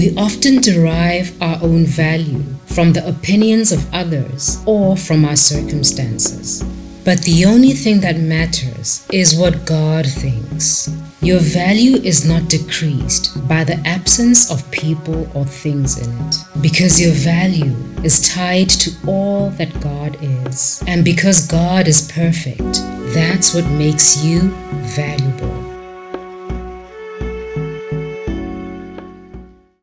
We often derive our own value from the opinions of others or from our circumstances. But the only thing that matters is what God thinks. Your value is not decreased by the absence of people or things in it, because your value is tied to all that God is. And because God is perfect, that's what makes you valuable.